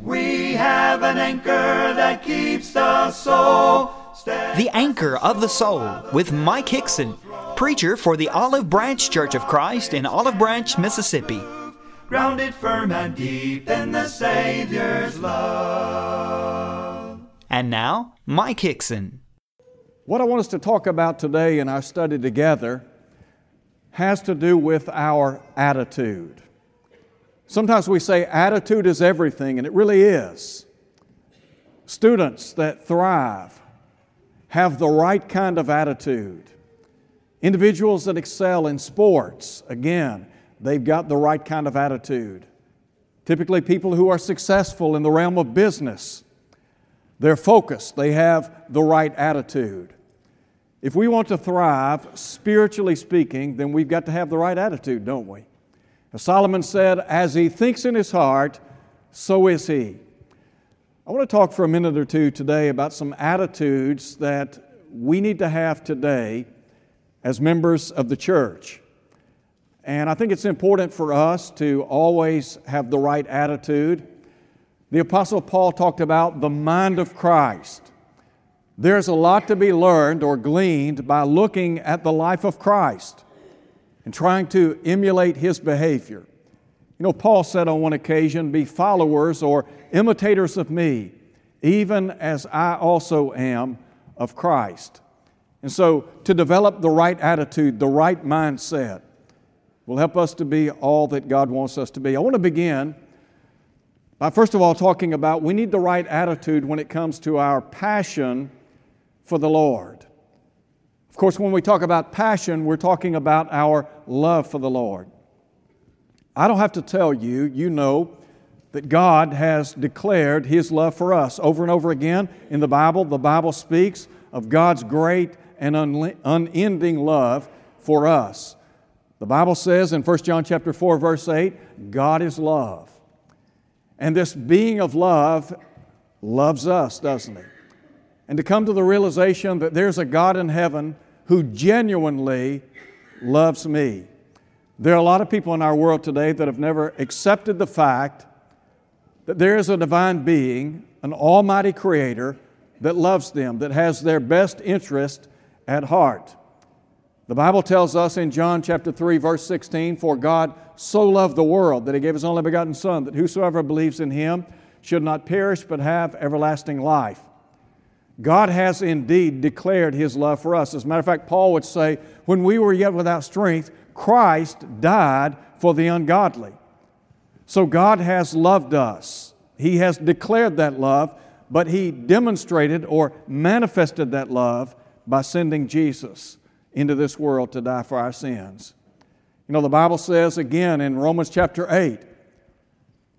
We have an anchor that keeps the soul. The Anchor of the Soul with Mike Hickson, preacher for the Olive Branch Church of Christ in Olive Branch, Mississippi. grounded firm and deep in the Savior's love. And now, Mike Hickson. What I want us to talk about today in our study together has to do with our attitude. Sometimes we say attitude is everything, and it really is. Students that thrive have the right kind of attitude. Individuals that excel in sports, again, they've got the right kind of attitude. Typically, people who are successful in the realm of business, they're focused, they have the right attitude. If we want to thrive, spiritually speaking, then we've got to have the right attitude, don't we? As Solomon said, as he thinks in his heart, so is he. I want to talk for a minute or two today about some attitudes that we need to have today as members of the church. And I think it's important for us to always have the right attitude. The Apostle Paul talked about the mind of Christ. There's a lot to be learned or gleaned by looking at the life of Christ and trying to emulate his behavior. You know, Paul said on one occasion, Be followers or imitators of me, even as I also am of Christ. And so, to develop the right attitude, the right mindset, will help us to be all that God wants us to be. I want to begin by, first of all, talking about we need the right attitude when it comes to our passion for the Lord. Of course, when we talk about passion, we're talking about our love for the Lord. I don't have to tell you, you know that God has declared His love for us over and over again in the Bible. The Bible speaks of God's great and unending love for us. The Bible says in 1 John chapter 4 verse 8, God is love. And this being of love loves us, doesn't he? and to come to the realization that there's a God in heaven who genuinely loves me. There are a lot of people in our world today that have never accepted the fact that there is a divine being, an almighty creator, that loves them, that has their best interest at heart. The Bible tells us in John chapter 3 verse 16, for God so loved the world that he gave his only begotten son that whosoever believes in him should not perish but have everlasting life. God has indeed declared His love for us. As a matter of fact, Paul would say, when we were yet without strength, Christ died for the ungodly. So God has loved us. He has declared that love, but He demonstrated or manifested that love by sending Jesus into this world to die for our sins. You know, the Bible says again in Romans chapter 8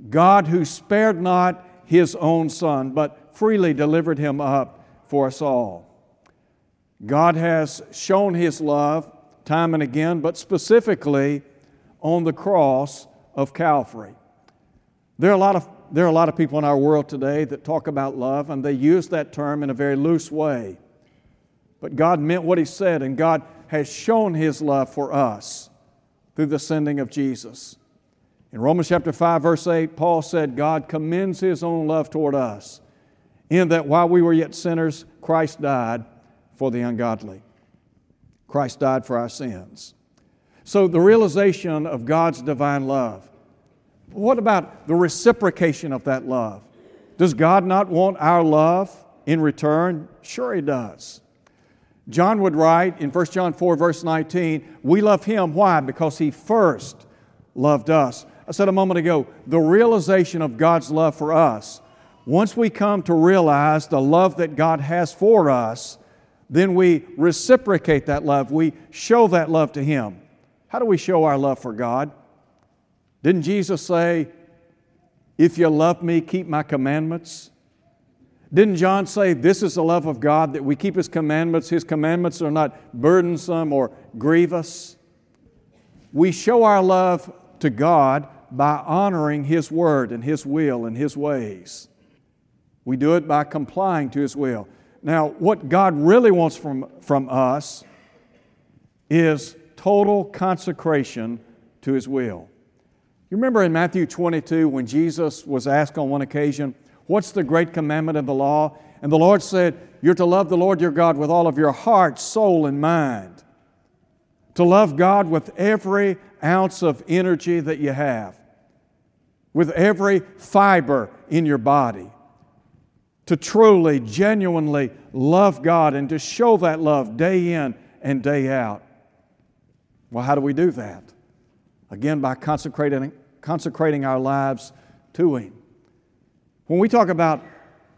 God, who spared not His own Son, but freely delivered Him up for us all. God has shown His love time and again, but specifically on the cross of Calvary. There are a lot of there are a lot of people in our world today that talk about love and they use that term in a very loose way. But God meant what He said, and God has shown His love for us through the sending of Jesus. In Romans chapter 5, verse 8, Paul said, God commends His own love toward us in that while we were yet sinners, Christ died for the ungodly. Christ died for our sins. So, the realization of God's divine love. What about the reciprocation of that love? Does God not want our love in return? Sure, He does. John would write in 1 John 4, verse 19, We love Him. Why? Because He first loved us. I said a moment ago, the realization of God's love for us once we come to realize the love that God has for us, then we reciprocate that love. We show that love to Him. How do we show our love for God? Didn't Jesus say, If you love me, keep my commandments? Didn't John say, This is the love of God, that we keep His commandments? His commandments are not burdensome or grievous. We show our love to God by honoring His word and His will and His ways. We do it by complying to His will. Now, what God really wants from, from us is total consecration to His will. You remember in Matthew 22 when Jesus was asked on one occasion, What's the great commandment of the law? And the Lord said, You're to love the Lord your God with all of your heart, soul, and mind. To love God with every ounce of energy that you have, with every fiber in your body. To truly, genuinely love God and to show that love day in and day out. Well, how do we do that? Again, by consecrating, consecrating our lives to Him. When we talk about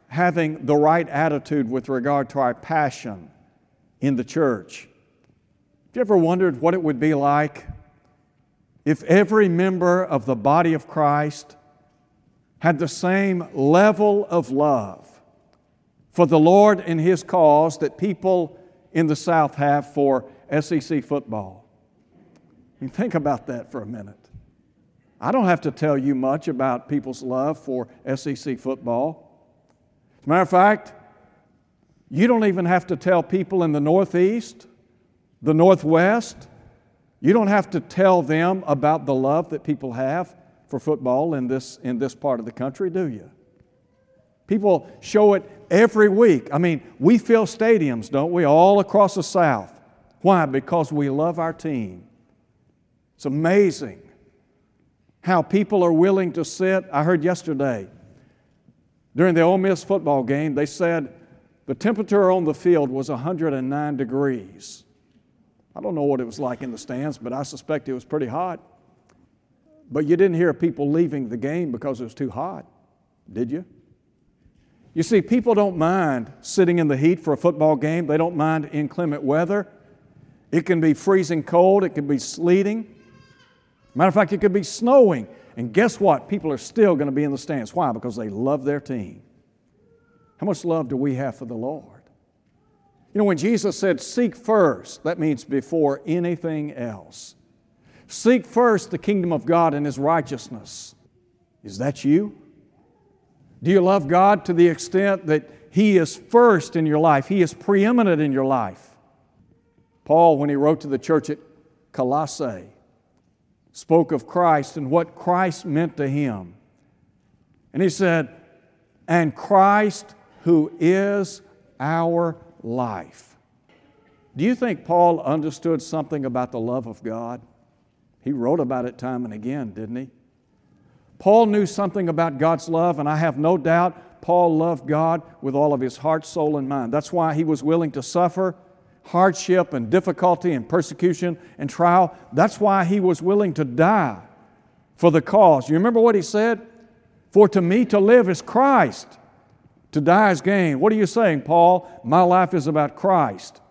having the right attitude with regard to our passion in the church, have you ever wondered what it would be like if every member of the body of Christ had the same level of love for the Lord and His cause that people in the South have for SEC football? I mean, think about that for a minute. I don't have to tell you much about people's love for SEC football. As a matter of fact, you don't even have to tell people in the Northeast, the Northwest, you don't have to tell them about the love that people have for football in this, in this part of the country, do you? People show it every week. I mean, we fill stadiums, don't we, all across the South. Why? Because we love our team. It's amazing how people are willing to sit. I heard yesterday during the Ole Miss football game, they said the temperature on the field was 109 degrees. I don't know what it was like in the stands, but I suspect it was pretty hot. But you didn't hear people leaving the game because it was too hot, did you? You see, people don't mind sitting in the heat for a football game. They don't mind inclement weather. It can be freezing cold, it can be sleeting. Matter of fact, it could be snowing. And guess what? People are still going to be in the stands. Why? Because they love their team. How much love do we have for the Lord? You know, when Jesus said, Seek first, that means before anything else. Seek first the kingdom of God and His righteousness. Is that you? Do you love God to the extent that He is first in your life? He is preeminent in your life. Paul, when he wrote to the church at Colossae, spoke of Christ and what Christ meant to him. And he said, And Christ who is our life. Do you think Paul understood something about the love of God? He wrote about it time and again, didn't he? Paul knew something about God's love, and I have no doubt Paul loved God with all of his heart, soul, and mind. That's why he was willing to suffer hardship and difficulty and persecution and trial. That's why he was willing to die for the cause. You remember what he said? For to me to live is Christ, to die is gain. What are you saying, Paul? My life is about Christ.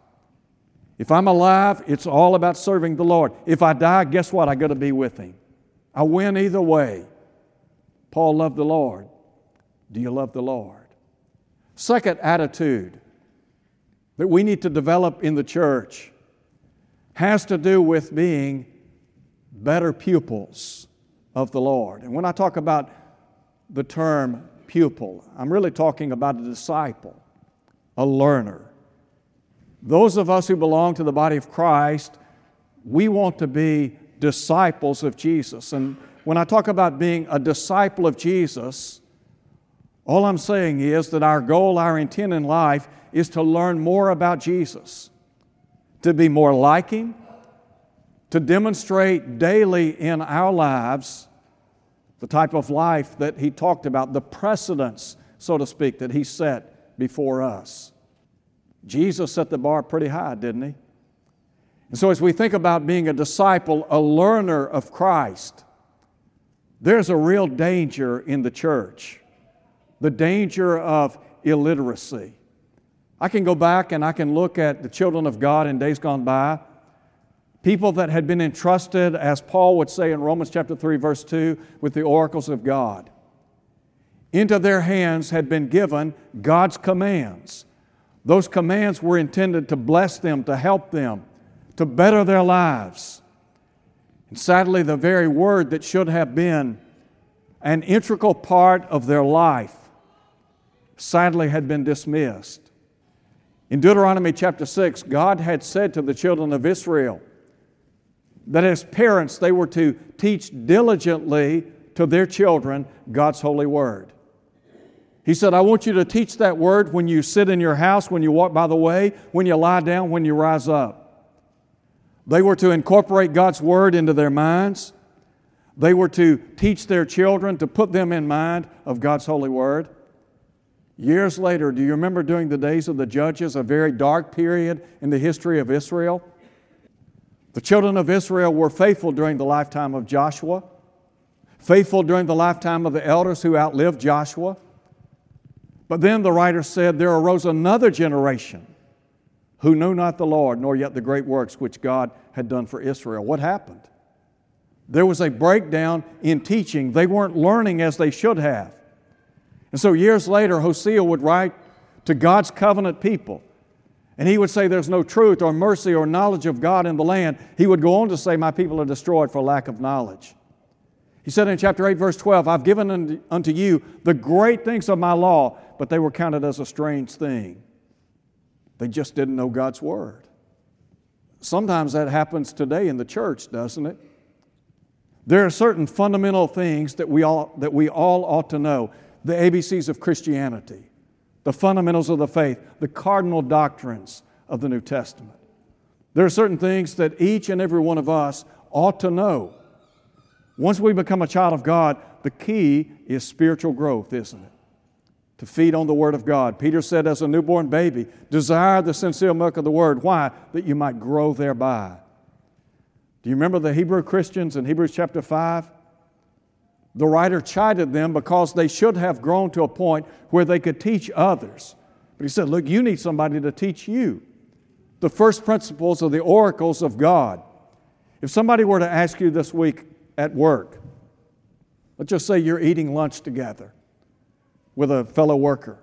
If I'm alive, it's all about serving the Lord. If I die, guess what? I got to be with Him. I win either way. Paul loved the Lord. Do you love the Lord? Second attitude that we need to develop in the church has to do with being better pupils of the Lord. And when I talk about the term pupil, I'm really talking about a disciple, a learner. Those of us who belong to the body of Christ, we want to be disciples of Jesus. And when I talk about being a disciple of Jesus, all I'm saying is that our goal, our intent in life is to learn more about Jesus, to be more like Him, to demonstrate daily in our lives the type of life that He talked about, the precedence, so to speak, that He set before us. Jesus set the bar pretty high, didn't He? And so, as we think about being a disciple, a learner of Christ, there's a real danger in the church the danger of illiteracy. I can go back and I can look at the children of God in days gone by, people that had been entrusted, as Paul would say in Romans chapter 3, verse 2, with the oracles of God. Into their hands had been given God's commands. Those commands were intended to bless them, to help them, to better their lives. And sadly, the very word that should have been an integral part of their life sadly had been dismissed. In Deuteronomy chapter 6, God had said to the children of Israel, that as parents they were to teach diligently to their children God's holy word. He said, I want you to teach that word when you sit in your house, when you walk by the way, when you lie down, when you rise up. They were to incorporate God's word into their minds. They were to teach their children to put them in mind of God's holy word. Years later, do you remember during the days of the judges, a very dark period in the history of Israel? The children of Israel were faithful during the lifetime of Joshua, faithful during the lifetime of the elders who outlived Joshua. But then the writer said, There arose another generation who knew not the Lord, nor yet the great works which God had done for Israel. What happened? There was a breakdown in teaching. They weren't learning as they should have. And so years later, Hosea would write to God's covenant people and he would say, There's no truth or mercy or knowledge of God in the land. He would go on to say, My people are destroyed for lack of knowledge. He said in chapter 8, verse 12, I've given unto you the great things of my law, but they were counted as a strange thing. They just didn't know God's word. Sometimes that happens today in the church, doesn't it? There are certain fundamental things that we all, that we all ought to know the ABCs of Christianity the fundamentals of the faith, the cardinal doctrines of the New Testament. There are certain things that each and every one of us ought to know. Once we become a child of God, the key is spiritual growth, isn't it? To feed on the Word of God. Peter said, as a newborn baby, desire the sincere milk of the Word. Why? That you might grow thereby. Do you remember the Hebrew Christians in Hebrews chapter 5? The writer chided them because they should have grown to a point where they could teach others. But he said, Look, you need somebody to teach you the first principles of the oracles of God. If somebody were to ask you this week at work, let's just say you're eating lunch together with a fellow worker,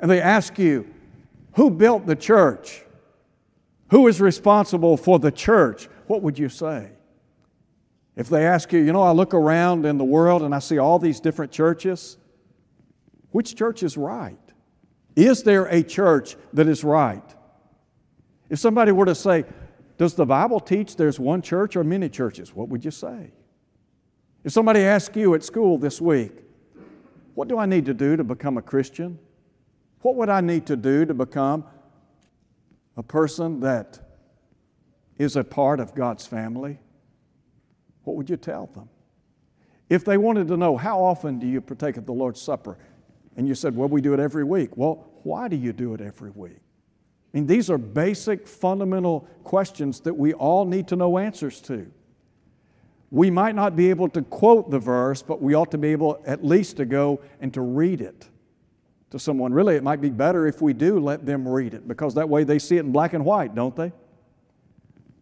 and they ask you, Who built the church? Who is responsible for the church? What would you say? If they ask you, you know, I look around in the world and I see all these different churches, which church is right? Is there a church that is right? If somebody were to say, Does the Bible teach there's one church or many churches? What would you say? If somebody asked you at school this week, What do I need to do to become a Christian? What would I need to do to become a person that is a part of God's family? what would you tell them? If they wanted to know, how often do you partake of the Lord's Supper? And you said, well, we do it every week. Well, why do you do it every week? I mean, these are basic, fundamental questions that we all need to know answers to. We might not be able to quote the verse, but we ought to be able at least to go and to read it to someone. Really, it might be better if we do let them read it because that way they see it in black and white, don't they?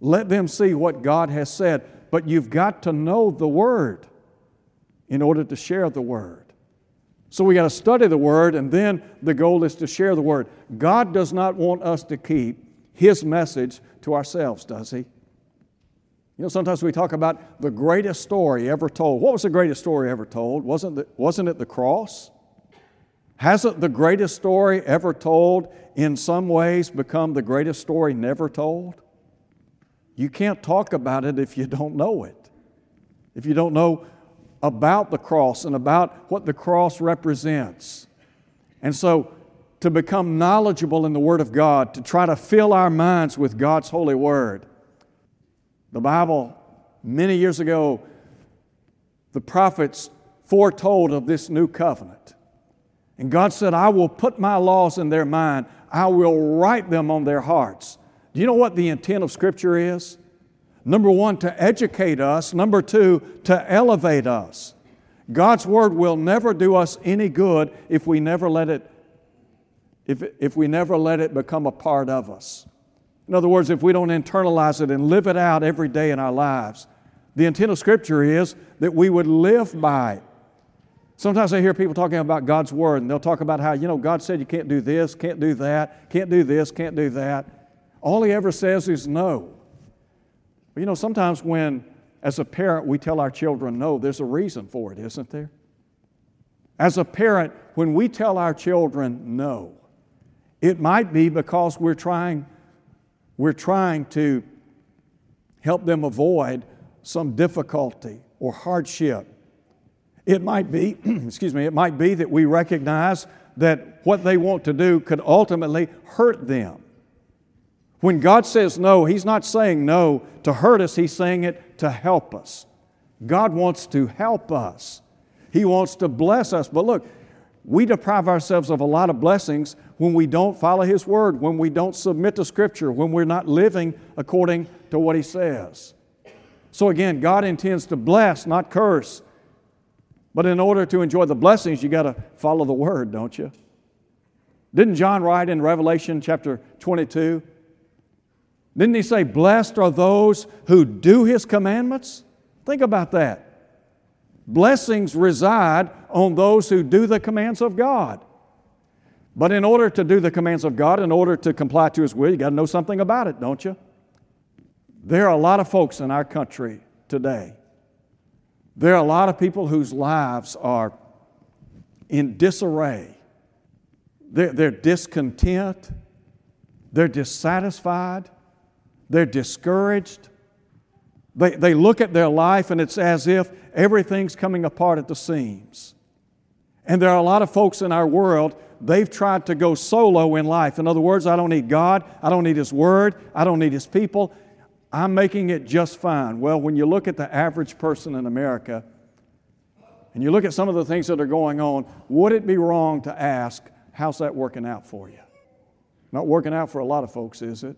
Let them see what God has said but you've got to know the Word in order to share the Word. So we got to study the Word, and then the goal is to share the Word. God does not want us to keep His message to ourselves, does He? You know, sometimes we talk about the greatest story ever told. What was the greatest story ever told? Wasn't, the, wasn't it the cross? Hasn't the greatest story ever told in some ways become the greatest story never told? You can't talk about it if you don't know it. If you don't know about the cross and about what the cross represents. And so, to become knowledgeable in the Word of God, to try to fill our minds with God's holy Word. The Bible, many years ago, the prophets foretold of this new covenant. And God said, I will put my laws in their mind, I will write them on their hearts. Do you know what the intent of Scripture is? Number one, to educate us. Number two, to elevate us. God's Word will never do us any good if we never let it, if, if we never let it become a part of us. In other words, if we don't internalize it and live it out every day in our lives. The intent of Scripture is that we would live by it. Sometimes I hear people talking about God's Word, and they'll talk about how, you know, God said you can't do this, can't do that, can't do this, can't do that. All he ever says is no. But you know, sometimes when, as a parent, we tell our children no, there's a reason for it, isn't there? As a parent, when we tell our children no, it might be because we're trying, we're trying to help them avoid some difficulty or hardship. It might be, excuse me, it might be that we recognize that what they want to do could ultimately hurt them. When God says no, He's not saying no to hurt us, He's saying it to help us. God wants to help us, He wants to bless us. But look, we deprive ourselves of a lot of blessings when we don't follow His Word, when we don't submit to Scripture, when we're not living according to what He says. So again, God intends to bless, not curse. But in order to enjoy the blessings, you got to follow the Word, don't you? Didn't John write in Revelation chapter 22? Didn't he say, Blessed are those who do his commandments? Think about that. Blessings reside on those who do the commands of God. But in order to do the commands of God, in order to comply to his will, you got to know something about it, don't you? There are a lot of folks in our country today. There are a lot of people whose lives are in disarray. They're, they're discontent. They're dissatisfied. They're discouraged. They, they look at their life and it's as if everything's coming apart at the seams. And there are a lot of folks in our world, they've tried to go solo in life. In other words, I don't need God, I don't need His Word, I don't need His people. I'm making it just fine. Well, when you look at the average person in America and you look at some of the things that are going on, would it be wrong to ask, how's that working out for you? Not working out for a lot of folks, is it?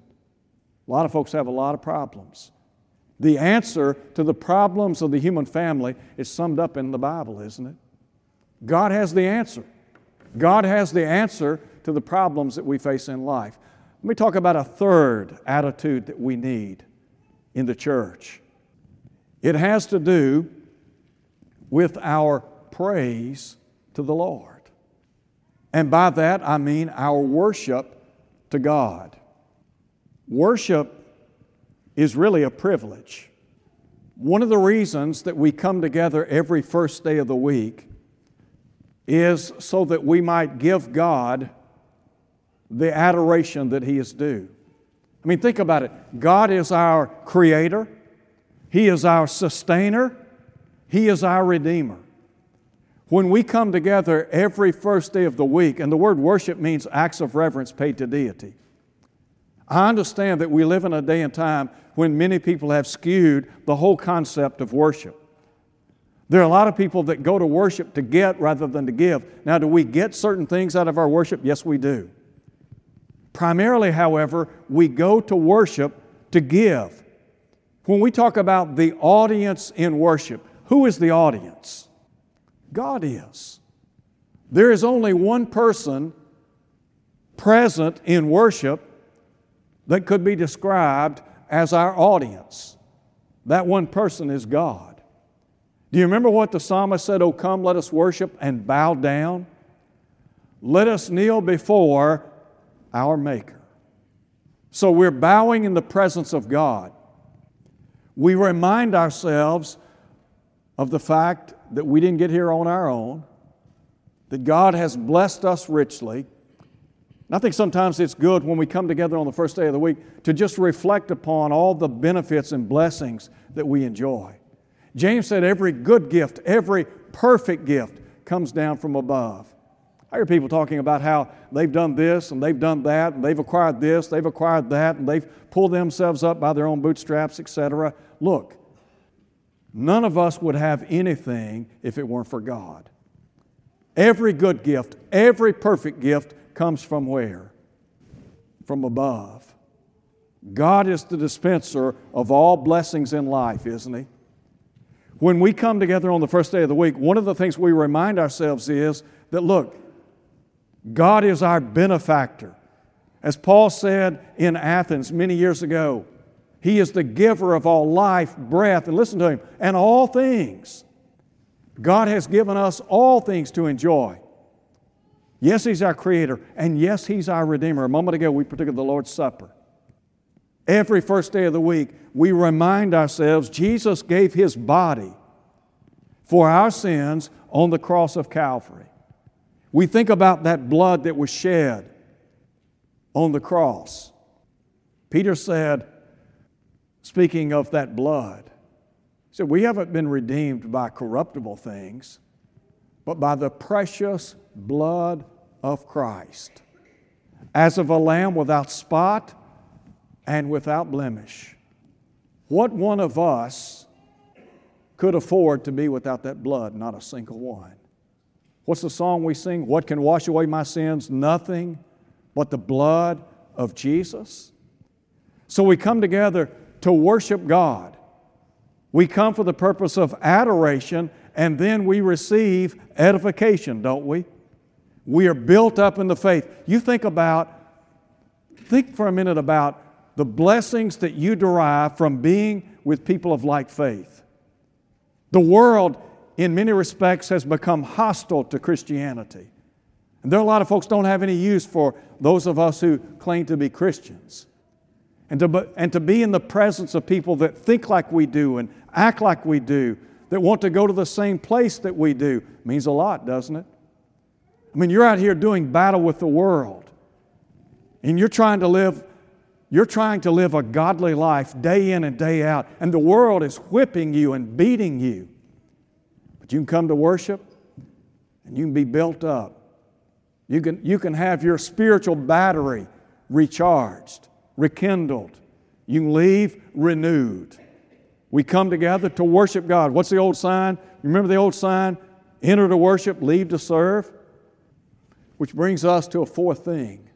A lot of folks have a lot of problems. The answer to the problems of the human family is summed up in the Bible, isn't it? God has the answer. God has the answer to the problems that we face in life. Let me talk about a third attitude that we need in the church. It has to do with our praise to the Lord. And by that I mean our worship to God. Worship is really a privilege. One of the reasons that we come together every first day of the week is so that we might give God the adoration that He is due. I mean, think about it. God is our creator, He is our sustainer, He is our redeemer. When we come together every first day of the week, and the word worship means acts of reverence paid to deity. I understand that we live in a day and time when many people have skewed the whole concept of worship. There are a lot of people that go to worship to get rather than to give. Now, do we get certain things out of our worship? Yes, we do. Primarily, however, we go to worship to give. When we talk about the audience in worship, who is the audience? God is. There is only one person present in worship that could be described as our audience. That one person is God. Do you remember what the psalmist said? Oh, come, let us worship and bow down. Let us kneel before our Maker. So we're bowing in the presence of God. We remind ourselves of the fact that we didn't get here on our own, that God has blessed us richly and I think sometimes it's good when we come together on the first day of the week to just reflect upon all the benefits and blessings that we enjoy. James said, Every good gift, every perfect gift comes down from above. I hear people talking about how they've done this and they've done that and they've acquired this, they've acquired that, and they've pulled themselves up by their own bootstraps, etc. Look, none of us would have anything if it weren't for God. Every good gift, every perfect gift comes from where? From above. God is the dispenser of all blessings in life, isn't He? When we come together on the first day of the week, one of the things we remind ourselves is that, look, God is our benefactor. As Paul said in Athens many years ago, He is the giver of all life, breath, and listen to Him, and all things. God has given us all things to enjoy. Yes, He's our Creator, and yes, He's our Redeemer. A moment ago, we partook of the Lord's Supper. Every first day of the week, we remind ourselves Jesus gave His body for our sins on the cross of Calvary. We think about that blood that was shed on the cross. Peter said, speaking of that blood. he said, we haven't been redeemed by corruptible things, but by the precious blood of Christ, as of a lamb without spot and without blemish. What one of us could afford to be without that blood? Not a single one. What's the song we sing? What can wash away my sins? Nothing but the blood of Jesus. So we come together to worship God. We come for the purpose of adoration, and then we receive edification, don't we? We are built up in the faith. You think about, think for a minute about the blessings that you derive from being with people of like faith. The world, in many respects, has become hostile to Christianity. And there are a lot of folks don't have any use for those of us who claim to be Christians. And to, and to be in the presence of people that think like we do and act like we do, that want to go to the same place that we do, means a lot, doesn't it? I mean, you're out here doing battle with the world, and you're trying to live. You're trying to live a godly life day in and day out, and the world is whipping you and beating you. But you can come to worship and you can be built up. You can, you can have your spiritual battery recharged rekindled. You can leave renewed. We come together to worship God. What's the old sign? Remember the old sign? Enter to worship, leave to serve. Which brings us to a fourth thing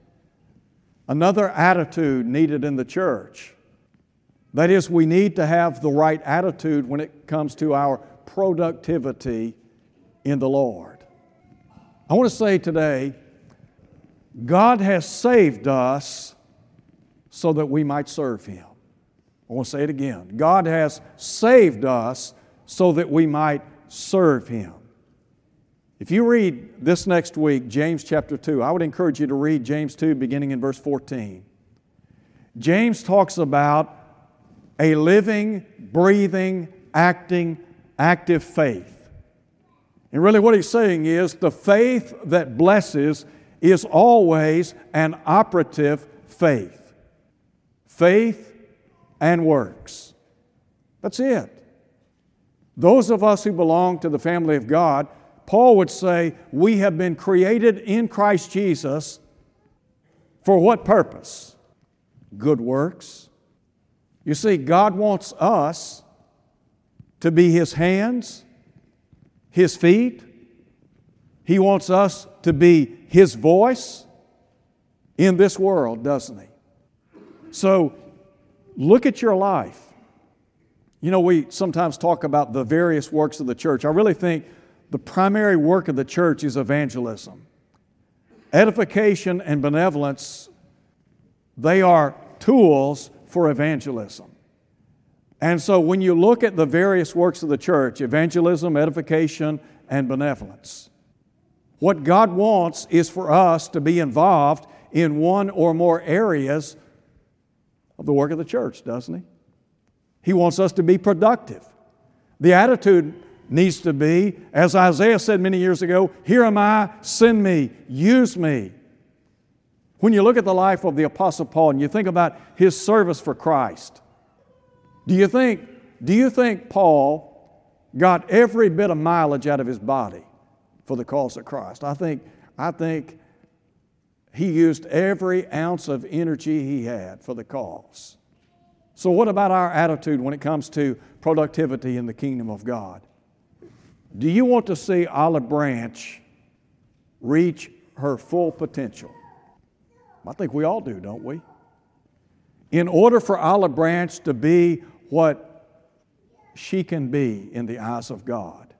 another attitude needed in the church. That is, we need to have the right attitude when it comes to our productivity in the Lord. I want to say today, God has saved us so that we might serve Him. I want to say it again. God has saved us so that we might serve Him. If you read this next week, James chapter 2, I would encourage you to read James 2 beginning in verse 14. James talks about a living, breathing, acting, active faith. And really, what he's saying is the faith that blesses is always an operative faith faith and works. That's it. Those of us who belong to the family of God, Paul would say, we have been created in Christ Jesus for what purpose? Good works. You see, God wants us to be His hands, His feet. He wants us to be His voice in this world, doesn't He? So look at your life. You know, we sometimes talk about the various works of the church. I really think the primary work of the church is evangelism. Edification and benevolence, they are tools for evangelism. And so when you look at the various works of the church, evangelism, edification, and benevolence, what God wants is for us to be involved in one or more areas of the work of the church, doesn't He? He wants us to be productive. The attitude needs to be, as Isaiah said many years ago, Here am I, send me, use me. When you look at the life of the Apostle Paul and you think about his service for Christ, do you think, do you think Paul got every bit of mileage out of his body for the cause of Christ? I think, I think he used every ounce of energy he had for the cause. So, what about our attitude when it comes to productivity in the kingdom of God? Do you want to see Olive Branch reach her full potential? I think we all do, don't we? In order for Olive Branch to be what she can be in the eyes of God,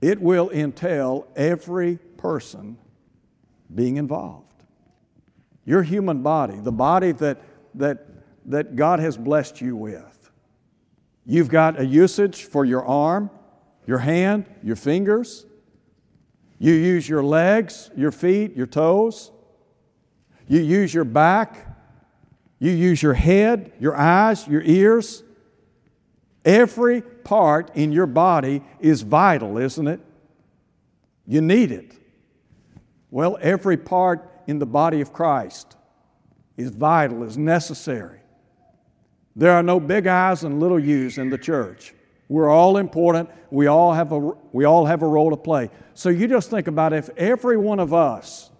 it will entail every person being involved. Your human body, the body that, that, that God has blessed you with. You've got a usage for your arm, your hand, your fingers. You use your legs, your feet, your toes. You use your back. You use your head, your eyes, your ears. Every part in your body is vital, isn't it? You need it. Well, every part in the body of Christ is vital, is necessary. There are no big I's and little U's in the church. We're all important. We all have a, we all have a role to play. So you just think about if every one of us,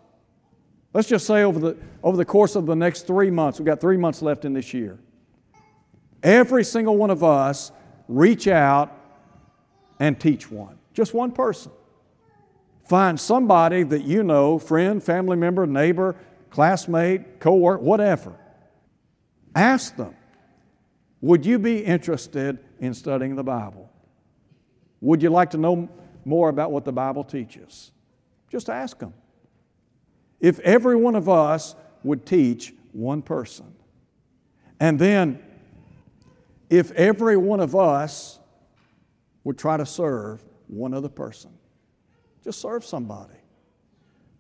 let's just say over the, over the course of the next three months, we've got three months left in this year, every single one of us reach out and teach one, just one person. Find somebody that you know, friend, family member, neighbor, classmate, co-worker, whatever. Ask them, would you be interested in studying the Bible? Would you like to know more about what the Bible teaches? Just ask them. If every one of us would teach one person, and then if every one of us would try to serve one other person, just serve somebody.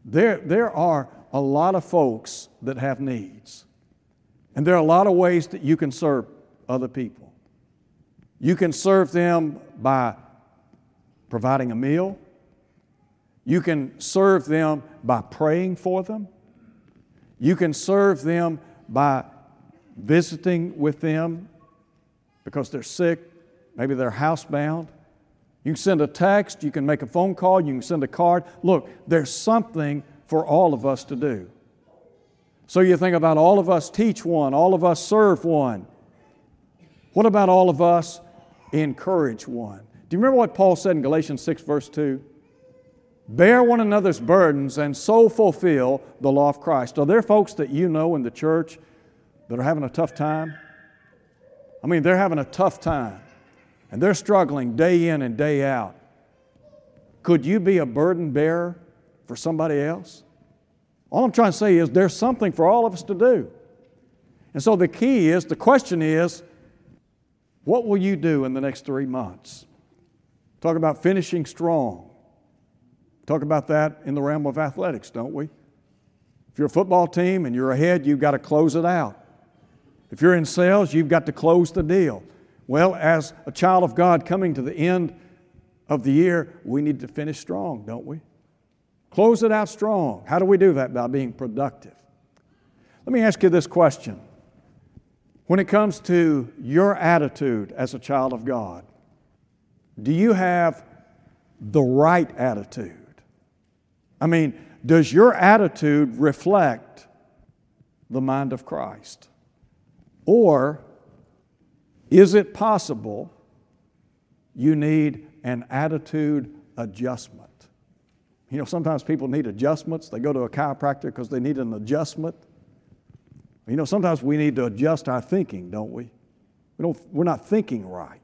There, there are a lot of folks that have needs, and there are a lot of ways that you can serve other people. You can serve them by providing a meal. You can serve them by praying for them. You can serve them by visiting with them because they're sick, maybe they're housebound. You can send a text, you can make a phone call, you can send a card. Look, there's something for all of us to do. So you think about all of us teach one, all of us serve one. What about all of us encourage one. Do you remember what Paul said in Galatians 6, verse 2? Bear one another's burdens and so fulfill the law of Christ. Are there folks that you know in the church that are having a tough time? I mean, they're having a tough time and they're struggling day in and day out. Could you be a burden bearer for somebody else? All I'm trying to say is there's something for all of us to do. And so the key is the question is what will you do in the next three months? Talk about finishing strong. Talk about that in the realm of athletics, don't we? If you're a football team and you're ahead, you've got to close it out. If you're in sales, you've got to close the deal. Well, as a child of God coming to the end of the year, we need to finish strong, don't we? Close it out strong. How do we do that? By being productive. Let me ask you this question when it comes to your attitude as a child of God, do you have the right attitude? I mean, does your attitude reflect the mind of Christ? Or is it possible you need an attitude adjustment? You know, sometimes people need adjustments. They go to a chiropractor because they need an adjustment. You know, sometimes we need to adjust our thinking, don't we? we don't, we're not thinking right.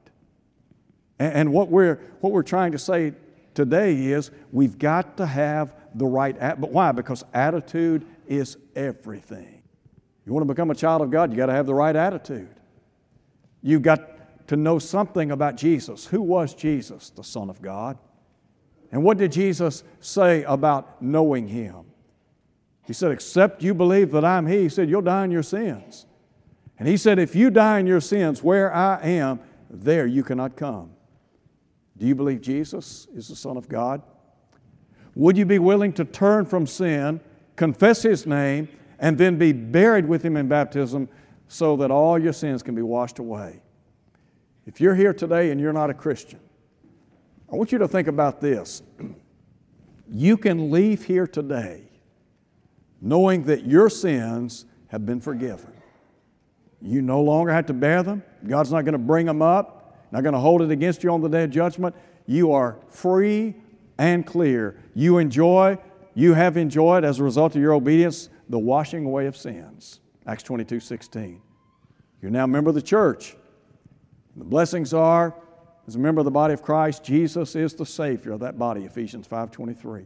And, and what, we're, what we're trying to say today is we've got to have the right, but why? Because attitude is everything. You want to become a child of God, you got to have the right attitude. You've got to know something about Jesus. Who was Jesus, the Son of God? And what did Jesus say about knowing Him? He said, Except you believe that I'm He, He said, You'll die in your sins. And He said, If you die in your sins where I am, there you cannot come. Do you believe Jesus is the Son of God? Would you be willing to turn from sin, confess His name, and then be buried with Him in baptism so that all your sins can be washed away? If you're here today and you're not a Christian, I want you to think about this. You can leave here today knowing that your sins have been forgiven. You no longer have to bear them. God's not going to bring them up, not going to hold it against you on the day of judgment. You are free and clear. You enjoy, you have enjoyed as a result of your obedience, the washing away of sins. Acts 22 16. You're now a member of the church. The blessings are, as a member of the body of Christ, Jesus is the Savior of that body, Ephesians 5 23.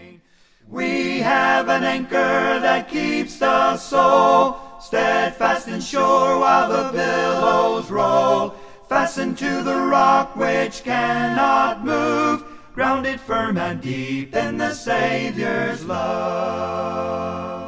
We have an anchor that keeps the soul steadfast and sure while the billows roll. fastened to the rock which cannot move, grounded firm and deep in the Savior's love.